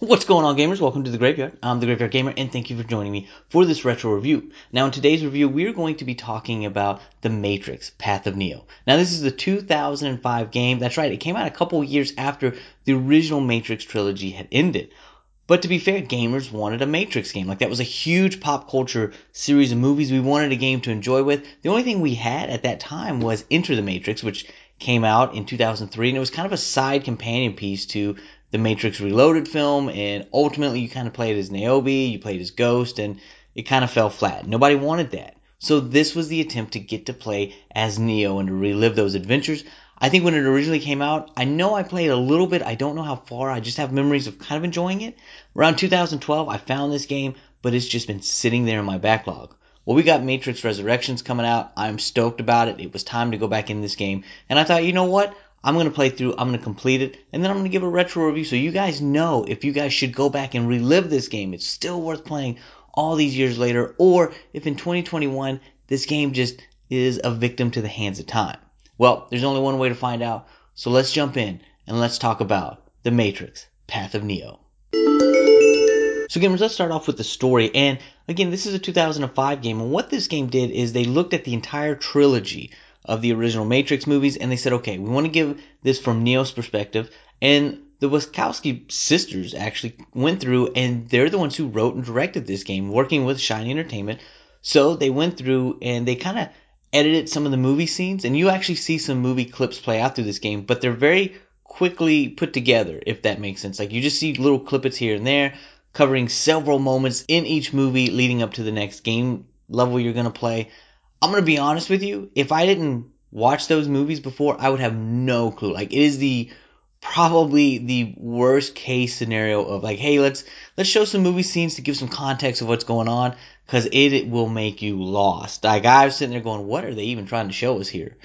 What's going on, gamers? Welcome to the Graveyard. I'm the Graveyard Gamer, and thank you for joining me for this retro review. Now, in today's review, we're going to be talking about The Matrix Path of Neo. Now, this is the 2005 game. That's right, it came out a couple years after the original Matrix trilogy had ended. But to be fair, gamers wanted a Matrix game. Like, that was a huge pop culture series of movies we wanted a game to enjoy with. The only thing we had at that time was Enter the Matrix, which came out in 2003, and it was kind of a side companion piece to the Matrix Reloaded film, and ultimately you kind of played as Niobe, you played as Ghost, and it kind of fell flat. Nobody wanted that. So this was the attempt to get to play as Neo and to relive those adventures. I think when it originally came out, I know I played a little bit. I don't know how far. I just have memories of kind of enjoying it. Around 2012, I found this game, but it's just been sitting there in my backlog. Well, we got Matrix Resurrections coming out. I'm stoked about it. It was time to go back in this game. And I thought, you know what? I'm going to play through, I'm going to complete it, and then I'm going to give a retro review so you guys know if you guys should go back and relive this game. It's still worth playing all these years later, or if in 2021 this game just is a victim to the hands of time. Well, there's only one way to find out, so let's jump in and let's talk about The Matrix Path of Neo. So gamers, let's start off with the story. And again, this is a 2005 game, and what this game did is they looked at the entire trilogy of the original Matrix movies, and they said, okay, we want to give this from Neo's perspective. And the Wachowski sisters actually went through, and they're the ones who wrote and directed this game, working with Shiny Entertainment. So they went through and they kind of edited some of the movie scenes, and you actually see some movie clips play out through this game, but they're very quickly put together, if that makes sense. Like you just see little clippets here and there, covering several moments in each movie leading up to the next game level you're going to play. I'm gonna be honest with you. If I didn't watch those movies before, I would have no clue. Like it is the probably the worst case scenario of like, hey, let's let's show some movie scenes to give some context of what's going on, because it, it will make you lost. Like I was sitting there going, what are they even trying to show us here?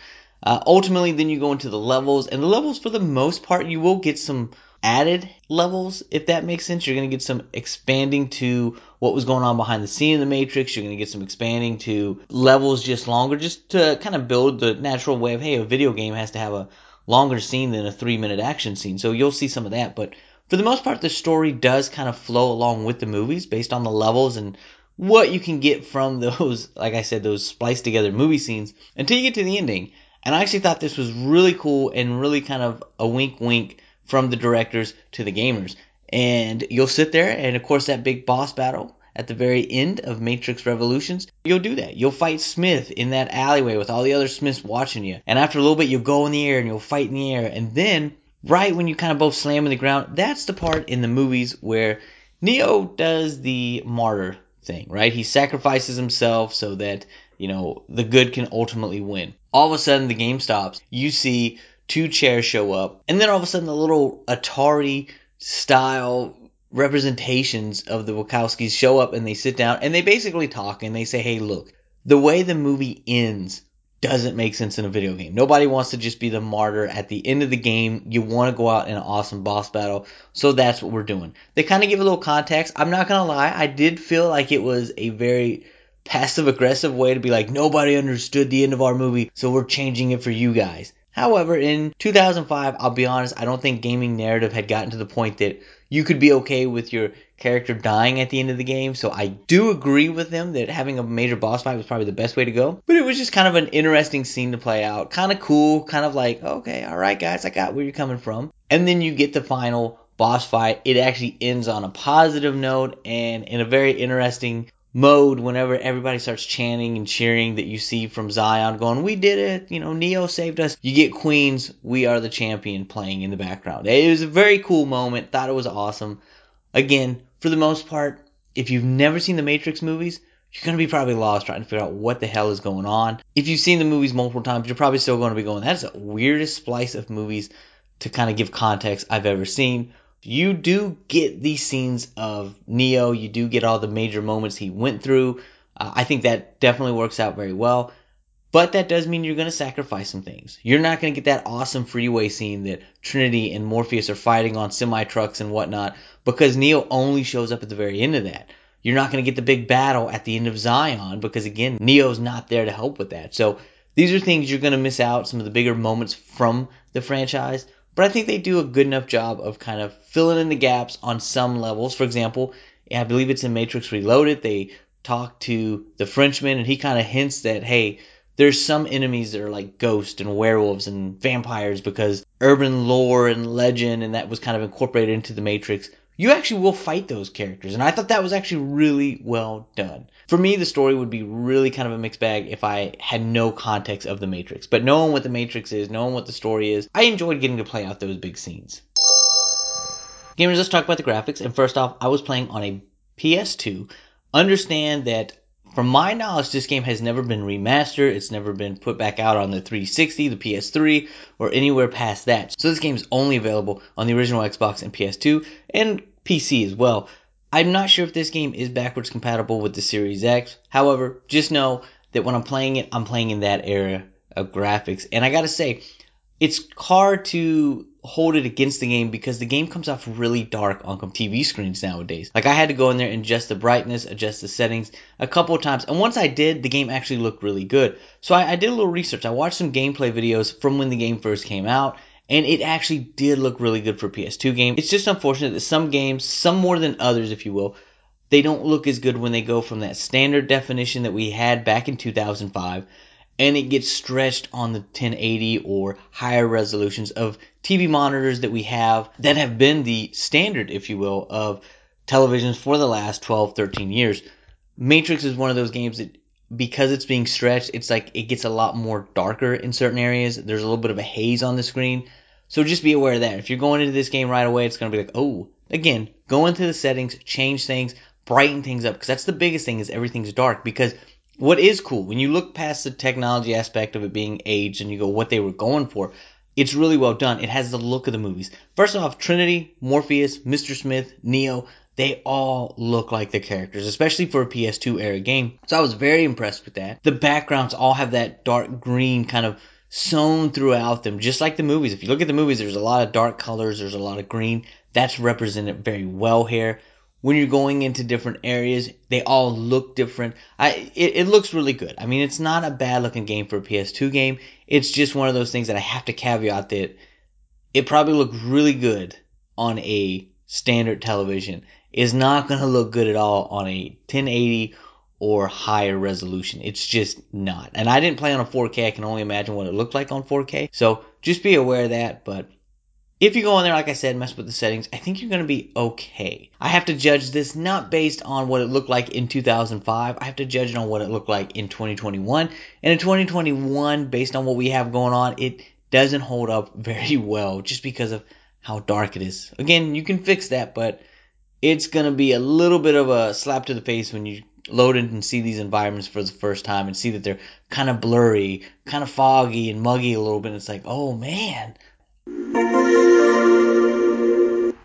Uh, ultimately, then you go into the levels, and the levels for the most part, you will get some added levels, if that makes sense. You're going to get some expanding to what was going on behind the scene in the Matrix. You're going to get some expanding to levels just longer, just to kind of build the natural way of, hey, a video game has to have a longer scene than a three minute action scene. So you'll see some of that. But for the most part, the story does kind of flow along with the movies based on the levels and what you can get from those, like I said, those spliced together movie scenes until you get to the ending. And I actually thought this was really cool and really kind of a wink wink from the directors to the gamers. And you'll sit there, and of course, that big boss battle at the very end of Matrix Revolutions, you'll do that. You'll fight Smith in that alleyway with all the other Smiths watching you. And after a little bit, you'll go in the air and you'll fight in the air. And then, right when you kind of both slam in the ground, that's the part in the movies where Neo does the martyr thing, right? He sacrifices himself so that, you know, the good can ultimately win. All of a sudden, the game stops. You see two chairs show up, and then all of a sudden the little Atari style representations of the Wachowskis show up and they sit down and they basically talk and they say, hey, look, the way the movie ends doesn't make sense in a video game. Nobody wants to just be the martyr at the end of the game. You want to go out in an awesome boss battle. So that's what we're doing. They kind of give a little context. I'm not going to lie. I did feel like it was a very passive aggressive way to be like, nobody understood the end of our movie. So we're changing it for you guys. However, in 2005, I'll be honest, I don't think gaming narrative had gotten to the point that you could be okay with your character dying at the end of the game. So I do agree with them that having a major boss fight was probably the best way to go. But it was just kind of an interesting scene to play out. Kind of cool, kind of like, okay, all right, guys, I got where you're coming from. And then you get the final boss fight. It actually ends on a positive note and in a very interesting mode whenever everybody starts chanting and cheering that you see from Zion going, We did it, you know, Neo saved us. You get Queen's We Are the Champion playing in the background. It was a very cool moment, thought it was awesome. Again, for the most part, if you've never seen the Matrix movies, you're going to be probably lost trying to figure out what the hell is going on. If you've seen the movies multiple times, you're probably still going to be going, that's the weirdest splice of movies to kind of give context I've ever seen you do get these scenes of Neo. You do get all the major moments he went through. Uh, I think that definitely works out very well. But that does mean you're going to sacrifice some things. You're not going to get that awesome freeway scene that Trinity and Morpheus are fighting on semi trucks and whatnot because Neo only shows up at the very end of that. You're not going to get the big battle at the end of Zion because, again, Neo's not there to help with that. So these are things you're going to miss out, some of the bigger moments from the franchise. But I think they do a good enough job of kind of filling in the gaps on some levels. For example, I believe it's in Matrix Reloaded. They talk to the Frenchman, and he kind of hints that, hey, there's some enemies that are like ghosts and werewolves and vampires because urban lore and legend and that was kind of incorporated into the Matrix. You actually will fight those characters, and I thought that was actually really well done. For me, the story would be really kind of a mixed bag if I had no context of the Matrix. But knowing what the Matrix is, knowing what the story is, I enjoyed getting to play out those big scenes. Gamers, let's talk about the graphics. And first off, I was playing on a PS2. Understand that from my knowledge, this game has never been remastered. It's never been put back out on the 360, the PS3, or anywhere past that. So this game is only available on the original Xbox and PS2 and PC as well. I'm not sure if this game is backwards compatible with the Series X. However, just know that when I'm playing it, I'm playing in that era of graphics. And I gotta say, it's hard to hold it against the game because the game comes off really dark on TV screens nowadays. Like I had to go in there and adjust the brightness, adjust the settings a couple of times, and once I did, the game actually looked really good. So I, I did a little research. I watched some gameplay videos from when the game first came out, and it actually did look really good for PS2 game. It's just unfortunate that some games, some more than others, if you will, they don't look as good when they go from that standard definition that we had back in 2005 and it gets stretched on the 1080 or higher resolutions of TV monitors that we have that have been the standard, if you will, of televisions for the last 12, 13 years. Matrix is one of those games that because it's being stretched, it's like it gets a lot more darker in certain areas. There's a little bit of a haze on the screen. So just be aware of that. If you're going into this game right away, it's going to be like, oh, again, go into the settings, change things, brighten things up, because that's the biggest thing is everything's dark. Because what is cool when you look past the technology aspect of it being aged and you go what they were going for, it's really well done. It has the look of the movies. First off, Trinity, Morpheus, Mr. Smith, Neo, they all look like the characters, especially for a PS2 era game. So I was very impressed with that. The backgrounds all have that dark green kind of sewn throughout them, just like the movies. If you look at the movies, there's a lot of dark colors, there's a lot of green. That's represented very well here when you're going into different areas, they all look different. I it, it, looks really good. I mean, it's not a bad looking game for a PS2 game. It's just one of those things that I have to caveat that it probably looked really good on a standard television. It's not going to look good at all on a 1080 or higher resolution. It's just not. And I didn't play on a 4K. I can only imagine what it looked like on 4K. So just be aware of that. But if you go in there, like I said, mess with the settings, I think you're going to be okay. I have to judge this not based on what it looked like in 2005. I have to judge it on what it looked like in 2021. And in 2021, based on what we have going on, it doesn't hold up very well just because of how dark it is. Again, you can fix that, but it's going to be a little bit of a slap to the face when you load in and see these environments for the first time and see that they're kind of blurry, kind of foggy and muggy a little bit. It's like, oh man,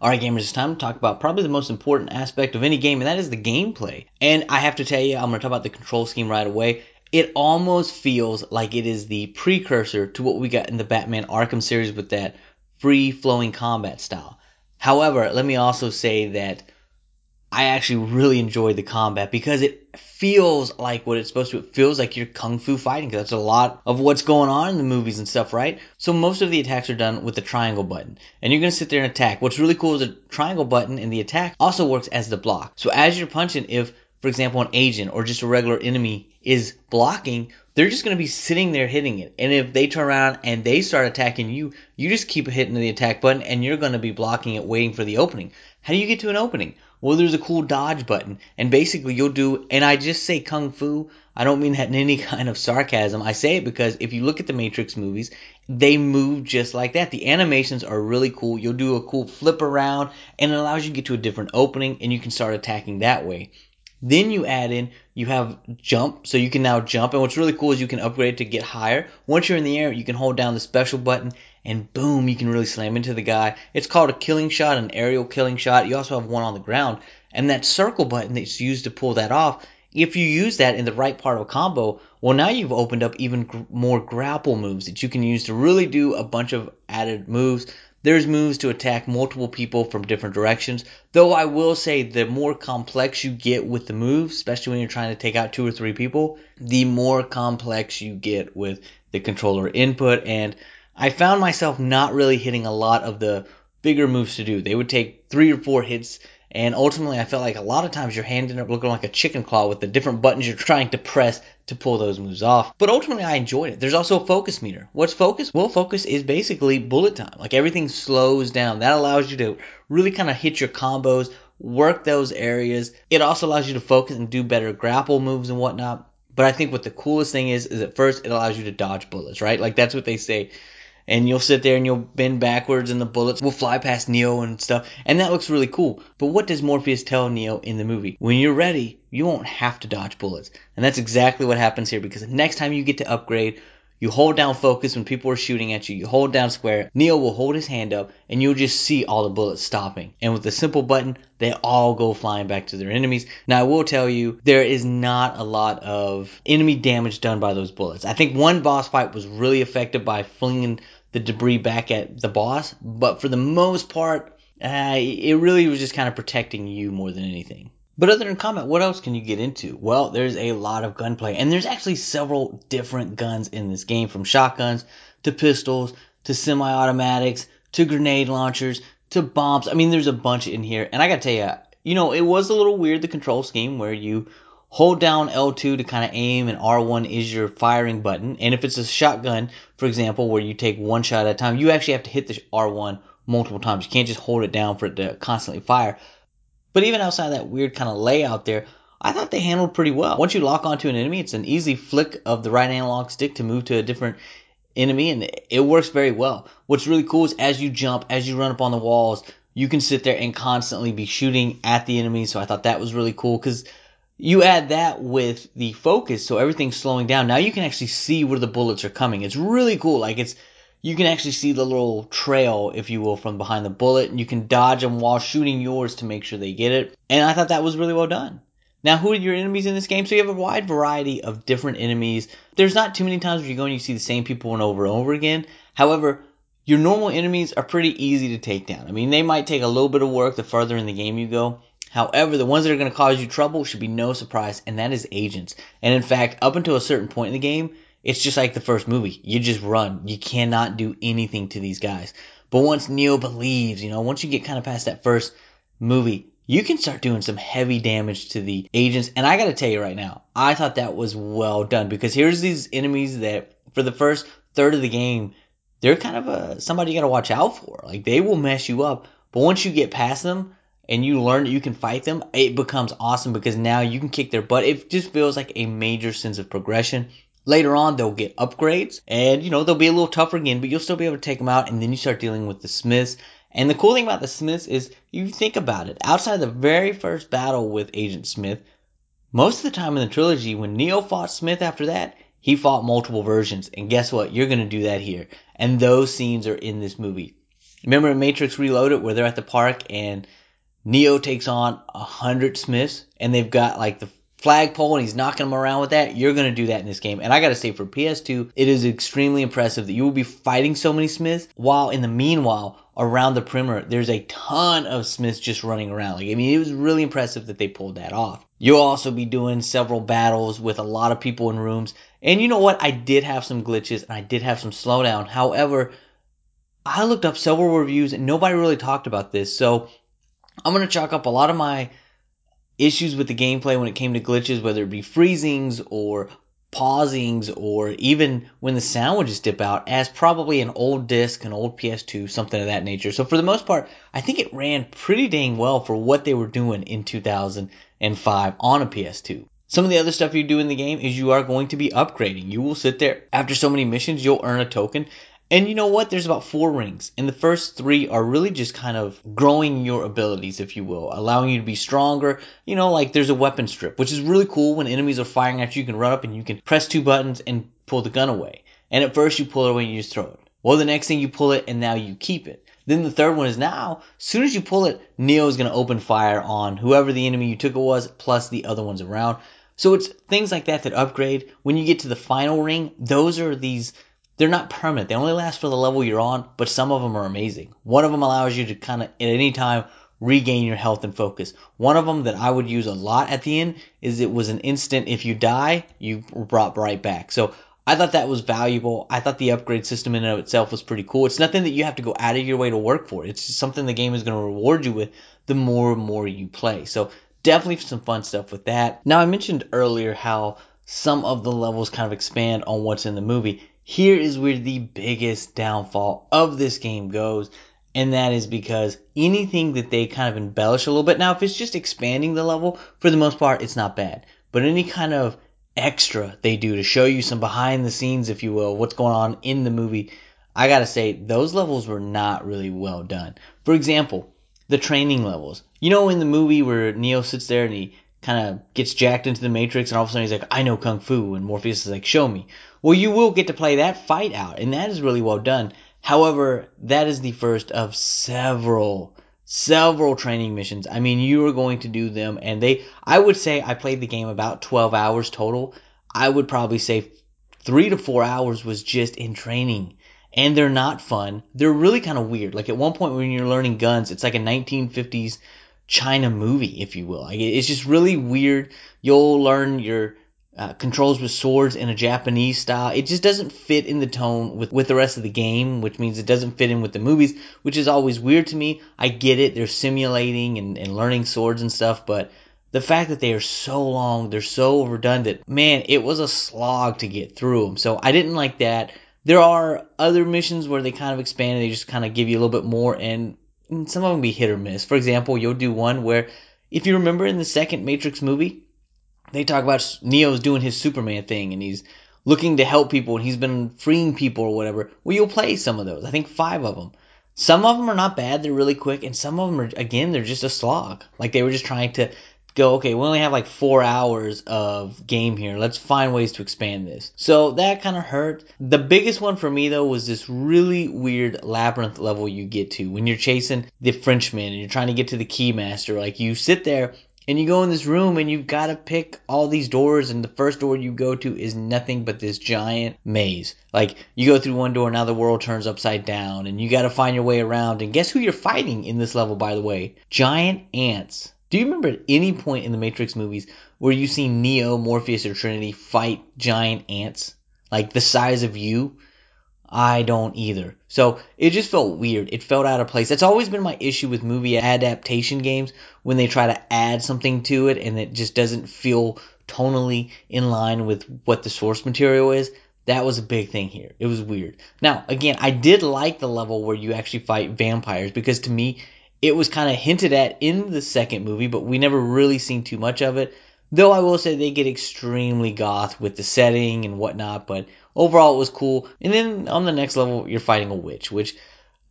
Alright gamers, it's time to talk about probably the most important aspect of any game, and that is the gameplay. And I have to tell you, I'm going to talk about the control scheme right away. It almost feels like it is the precursor to what we got in the Batman Arkham series with that free flowing combat style. However, let me also say that I actually really enjoy the combat because it feels like what it's supposed to. It feels like you're kung fu fighting. Cause that's a lot of what's going on in the movies and stuff, right? So most of the attacks are done with the triangle button, and you're gonna sit there and attack. What's really cool is the triangle button in the attack also works as the block. So as you're punching, if for example an agent or just a regular enemy is blocking, they're just going to be sitting there hitting it. And if they turn around and they start attacking you, you just keep hitting the attack button and you're going to be blocking it, waiting for the opening. How do you get to an opening? Well, there's a cool dodge button, and basically you'll do, and I just say kung fu. I don't mean that in any kind of sarcasm. I say it because if you look at the Matrix movies, they move just like that. The animations are really cool. You'll do a cool flip around, and it allows you to get to a different opening, and you can start attacking that way. Then you add in, you have jump, so you can now jump. And what's really cool is you can upgrade to get higher. Once you're in the air, you can hold down the special button and boom, you can really slam into the guy. It's called a killing shot, an aerial killing shot. You also have one on the ground. And that circle button that's used to pull that off, if you use that in the right part of a combo, well, now you've opened up even gr- more grapple moves that you can use to really do a bunch of added moves. There's moves to attack multiple people from different directions. Though I will say the more complex you get with the moves, especially when you're trying to take out two or three people, the more complex you get with the controller input and I found myself not really hitting a lot of the bigger moves to do. They would take three or four hits and ultimately, I felt like a lot of times your hand ended up looking like a chicken claw with the different buttons you're trying to press to pull those moves off. But ultimately, I enjoyed it. There's also a focus meter. What's focus? Well, focus is basically bullet time. Like everything slows down. That allows you to really kind of hit your combos, work those areas. It also allows you to focus and do better grapple moves and whatnot. But I think what the coolest thing is, is at first it allows you to dodge bullets, right? Like that's what they say and you'll sit there and you'll bend backwards and the bullets will fly past Neo and stuff. And that looks really cool. But what does Morpheus tell Neo in the movie? When you're ready, you won't have to dodge bullets. And that's exactly what happens here because the next time you get to upgrade, you hold down focus when people are shooting at you. You hold down square. Neo will hold his hand up and you'll just see all the bullets stopping. And with a simple button, they all go flying back to their enemies. Now I will tell you, there is not a lot of enemy damage done by those bullets. I think one boss fight was really effective by flinging the debris back at the boss. But for the most part, uh, it really was just kind of protecting you more than anything. But other than combat, what else can you get into? Well, there's a lot of gunplay, and there's actually several different guns in this game, from shotguns to pistols to semi-automatics to grenade launchers to bombs. I mean, there's a bunch in here, and I gotta tell you, you know, it was a little weird the control scheme where you hold down L2 to kind of aim and R1 is your firing button. And if it's a shotgun, for example, where you take one shot at a time, you actually have to hit the R1 multiple times. You can't just hold it down for it to constantly fire. But even outside that weird kind of layout there, I thought they handled pretty well. Once you lock onto an enemy, it's an easy flick of the right analog stick to move to a different enemy and it works very well. What's really cool is as you jump, as you run up on the walls, you can sit there and constantly be shooting at the enemy. So I thought that was really cool because you add that with the focus, so everything's slowing down. Now you can actually see where the bullets are coming. It's really cool. Like it's, you can actually see the little trail, if you will, from behind the bullet, and you can dodge them while shooting yours to make sure they get it. And I thought that was really well done. Now, who are your enemies in this game? So you have a wide variety of different enemies. There's not too many times where you go and you see the same people and over and over again. However, your normal enemies are pretty easy to take down. I mean, they might take a little bit of work the further in the game you go. However, the ones that are going to cause you trouble should be no surprise, and that is agents. And in fact, up until a certain point in the game, it's just like the first movie. You just run. You cannot do anything to these guys. But once Neo believes, you know, once you get kind of past that first movie, you can start doing some heavy damage to the agents. And I got to tell you right now, I thought that was well done because here's these enemies that for the first third of the game, they're kind of a somebody you got to watch out for. Like they will mess you up, but once you get past them, and you learn that you can fight them, it becomes awesome because now you can kick their butt. It just feels like a major sense of progression. Later on, they'll get upgrades and, you know, they'll be a little tougher again, but you'll still be able to take them out and then you start dealing with the Smiths. And the cool thing about the Smiths is you think about it. Outside the very first battle with Agent Smith, most of the time in the trilogy, when Neo fought Smith after that, he fought multiple versions. And guess what? You're going to do that here. And those scenes are in this movie. Remember in Matrix Reloaded where they're at the park and Neo takes on a hundred Smiths, and they've got like the flagpole, and he's knocking them around with that. You're gonna do that in this game, and I gotta say, for PS2, it is extremely impressive that you will be fighting so many Smiths, while in the meanwhile, around the perimeter, there's a ton of Smiths just running around. Like, I mean, it was really impressive that they pulled that off. You'll also be doing several battles with a lot of people in rooms, and you know what? I did have some glitches, and I did have some slowdown. However, I looked up several reviews, and nobody really talked about this, so I'm going to chalk up a lot of my issues with the gameplay when it came to glitches, whether it be freezings or pausings or even when the sound would just dip out as probably an old disc, an old PS2, something of that nature. So for the most part, I think it ran pretty dang well for what they were doing in 2005 on a PS2. Some of the other stuff you do in the game is you are going to be upgrading. You will sit there after so many missions, you'll earn a token and you know what? There's about four rings, and the first three are really just kind of growing your abilities, if you will, allowing you to be stronger. You know, like there's a weapon strip, which is really cool when enemies are firing at you. You can run up and you can press two buttons and pull the gun away. And at first you pull it away and you just throw it. Well, the next thing you pull it and now you keep it. Then the third one is now, as soon as you pull it, Neo is going to open fire on whoever the enemy you took it was, plus the other ones around. So it's things like that that upgrade. When you get to the final ring, those are these they're not permanent. They only last for the level you're on, but some of them are amazing. One of them allows you to kind of at any time regain your health and focus. One of them that I would use a lot at the end is it was an instant if you die, you were brought right back. So I thought that was valuable. I thought the upgrade system in and of itself was pretty cool. It's nothing that you have to go out of your way to work for. It's just something the game is going to reward you with the more and more you play. So definitely some fun stuff with that. Now I mentioned earlier how some of the levels kind of expand on what's in the movie. Here is where the biggest downfall of this game goes, and that is because anything that they kind of embellish a little bit. Now, if it's just expanding the level, for the most part, it's not bad. But any kind of extra they do to show you some behind the scenes, if you will, what's going on in the movie, I gotta say, those levels were not really well done. For example, the training levels. You know, in the movie where Neo sits there and he kind of gets jacked into the Matrix, and all of a sudden he's like, I know Kung Fu, and Morpheus is like, show me. Well, you will get to play that fight out, and that is really well done. However, that is the first of several several training missions. I mean, you are going to do them, and they, I would say I played the game about 12 hours total. I would probably say three to four hours was just in training. And they're not fun. They're really kind of weird. Like at one point when you're learning guns, it's like a 1950s China movie, if you will. Like it's just really weird. You'll learn your uh, controls with swords in a Japanese style. It just doesn't fit in the tone with, with the rest of the game, which means it doesn't fit in with the movies, which is always weird to me. I get it. They're simulating and, and learning swords and stuff, but the fact that they are so long, they're so that, man, it was a slog to get through them. So I didn't like that. There are other missions where they kind of expand and they just kind of give you a little bit more and Mm, some of them be hit or miss. For example, you'll do one where if you remember in the second Matrix movie, they talk about Neo's doing his Superman thing and he's looking to help people and he's been freeing people or whatever. Well, you'll play some of those. I think five of them. Some of them are not bad. They're really quick. And some of them are, again, they're just a slog. Like they were just trying to go, okay, we only have like four hours of game here. Let's find ways to expand this. So that kind of hurt. The biggest one for me though was this really weird labyrinth level you get to when you're chasing the Frenchman and you're trying to get to the keymaster. Like you sit there and you go in this room and you've got to pick all these doors and the first door you go to is nothing but this giant maze like you go through one door now the world turns upside down and you got to find your way around and guess who you're fighting in this level by the way giant ants do you remember at any point in the matrix movies where you see neo morpheus or trinity fight giant ants like the size of you I don't either. So it just felt weird. It felt out of place. That's always been my issue with movie adaptation games when they try to add something to it and it just doesn't feel tonally in line with what the source material is. That was a big thing here. It was weird. Now, again, I did like the level where you actually fight vampires because to me, it was kind of hinted at in the second movie, but we never really seen too much of it. Though I will say they get extremely goth with the setting and whatnot, but overall it was cool. And then on the next level, you're fighting a witch, which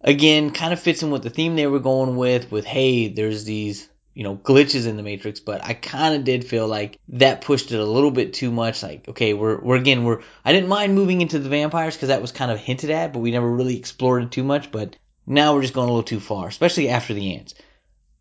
again kind of fits in with the theme they were going with. With hey, there's these you know glitches in the Matrix, but I kind of did feel like that pushed it a little bit too much. Like okay, we're we're again we're I didn't mind moving into the vampires because that was kind of hinted at, but we never really explored it too much. But now we're just going a little too far, especially after the ants.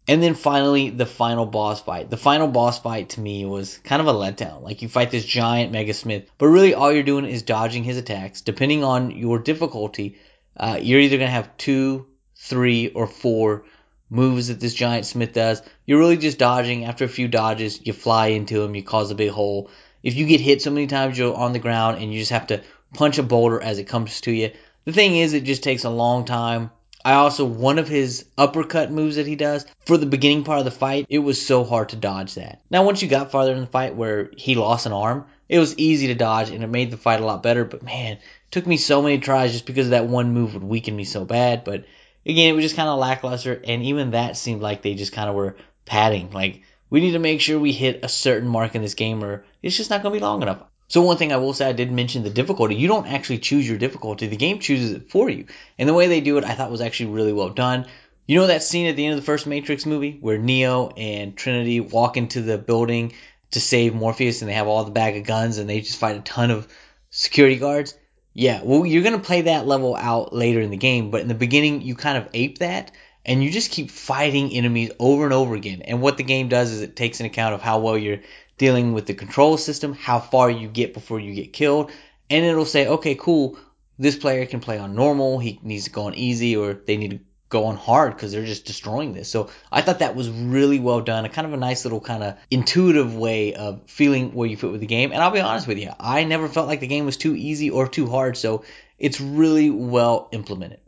And then finally, the final boss fight. The final boss fight to me was kind of a letdown. Like you fight this giant Mega Smith, but really all you're doing is dodging his attacks. Depending on your difficulty, uh, you're either gonna have two, three, or four moves that this giant Smith does. You're really just dodging. After a few dodges, you fly into him, you cause a big hole. If you get hit so many times, you're on the ground and you just have to punch a boulder as it comes to you. The thing is, it just takes a long time I also, one of his uppercut moves that he does for the beginning part of the fight, it was so hard to dodge that. Now, once you got farther in the fight where he lost an arm, it was easy to dodge and it made the fight a lot better. But man, it took me so many tries just because that one move would weaken me so bad. But again, it was just kind of lackluster. And even that seemed like they just kind of were padding. Like, we need to make sure we hit a certain mark in this game or it's just not going to be long enough. So one thing I will say, I did mention the difficulty. You don't actually choose your difficulty. The game chooses it for you. And the way they do it, I thought was actually really well done. You know that scene at the end of the first Matrix movie where Neo and Trinity walk into the building to save Morpheus and they have all the bag of guns and they just fight a ton of security guards? Yeah, well, you're going to play that level out later in the game, but in the beginning, you kind of ape that and you just keep fighting enemies over and over again. And what the game does is it takes an account of how well you're dealing with the control system, how far you get before you get killed, and it'll say, okay, cool, this player can play on normal, he needs to go on easy, or they need to go on hard because they're just destroying this. So I thought that was really well done. A kind of a nice little kind of intuitive way of feeling where you fit with the game. And I'll be honest with you, I never felt like the game was too easy or too hard. So it's really well implemented.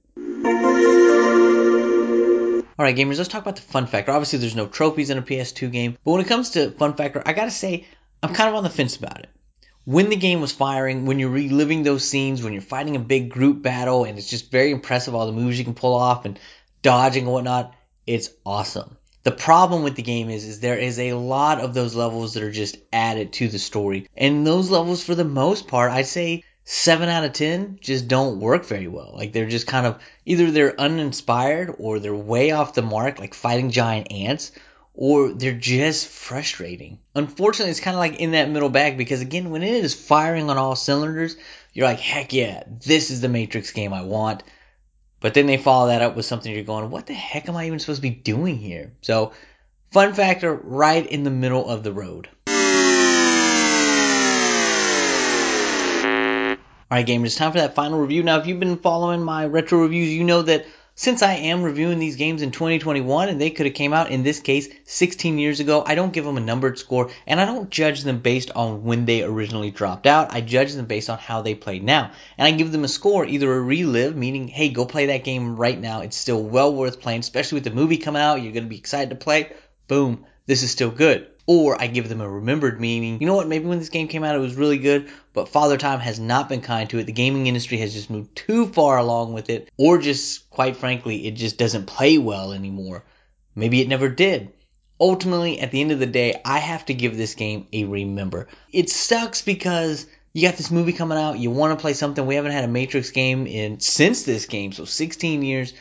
Alright gamers, let's talk about the fun factor. Obviously there's no trophies in a PS2 game, but when it comes to fun factor, I gotta say, I'm kind of on the fence about it when the game was firing, when you're reliving those scenes, when you're fighting a big group battle, and it's just very impressive all the moves you can pull off and dodging and whatnot, it's awesome. The problem with the game is, is there is a lot of those levels that are just added to the story. And those levels, for the most part, I'd say 7 out of 10 just don't work very well. Like they're just kind of, either they're uninspired or they're way off the mark, like fighting giant ants, or they're just frustrating. Unfortunately, it's kind of like in that middle bag because again, when it is firing on all cylinders, you're like, heck yeah, this is the Matrix game I want. But then they follow that up with something you're going, what the heck am I even supposed to be doing here? So, fun factor, right in the middle of the road. Alright gamers, it's time for that final review. Now if you've been following my retro reviews, you know that since I am reviewing these games in 2021 and they could have came out in this case 16 years ago, I don't give them a numbered score and I don't judge them based on when they originally dropped out. I judge them based on how they play now. And I give them a score, either a relive, meaning, hey, go play that game right now. It's still well worth playing, especially with the movie coming out. You're going to be excited to play. Boom. This is still good or I give them a remembered meaning. You know what? Maybe when this game came out, it was really good, but Father Time has not been kind to it. The gaming industry has just moved too far along with it, or just, quite frankly, it just doesn't play well anymore. Maybe it never did. Ultimately, at the end of the day, I have to give this game a remember. It sucks because you got this movie coming out, you want to play something. We haven't had a Matrix game in since this game, so 16 years.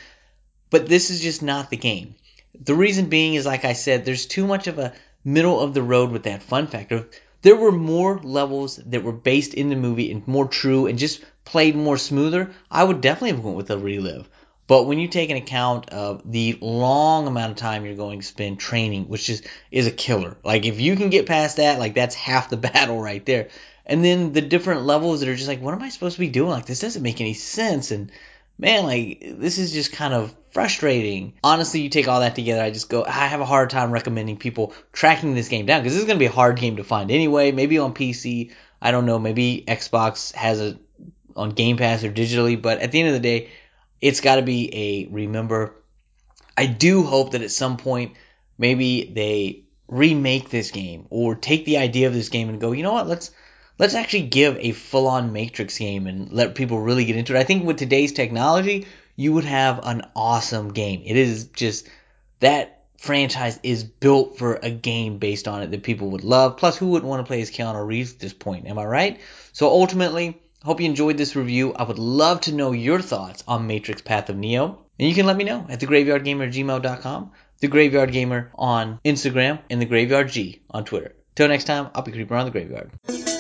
But this is just not the game. The reason being is like I said, there's too much of a middle of the road with that fun factor. There were more levels that were based in the movie and more true and just played more smoother. I would definitely have went with a relive. But when you take an account of the long amount of time you're going to spend training, which is is a killer. Like if you can get past that, like that's half the battle right there. And then the different levels that are just like, what am I supposed to be doing? Like this doesn't make any sense. And man, like this is just kind of frustrating. Honestly, you take all that together, I just go, I have a hard time recommending people tracking this game down because this is going to be a hard game to find anyway. Maybe on PC, I don't know, maybe Xbox has it on Game Pass or digitally, but at the end of the day, it's got to be a remember. I do hope that at some point, maybe they remake this game or take the idea of this game and go, you know what, let's let's actually give a full on Matrix game and let people really get into it. I think with today's technology, you would have an awesome game. It is just that franchise is built for a game based on it that people would love. Plus, who wouldn't want to play as Keanu Reeves at this point? Am I right? So ultimately, hope you enjoyed this review. I would love to know your thoughts on Matrix Path of Neo. And you can let me know at thegraveyardgamer@gmail.com, the Graveyard Gamer on Instagram, and the Graveyard G on Twitter. Till next time, I'll be creeping around the graveyard.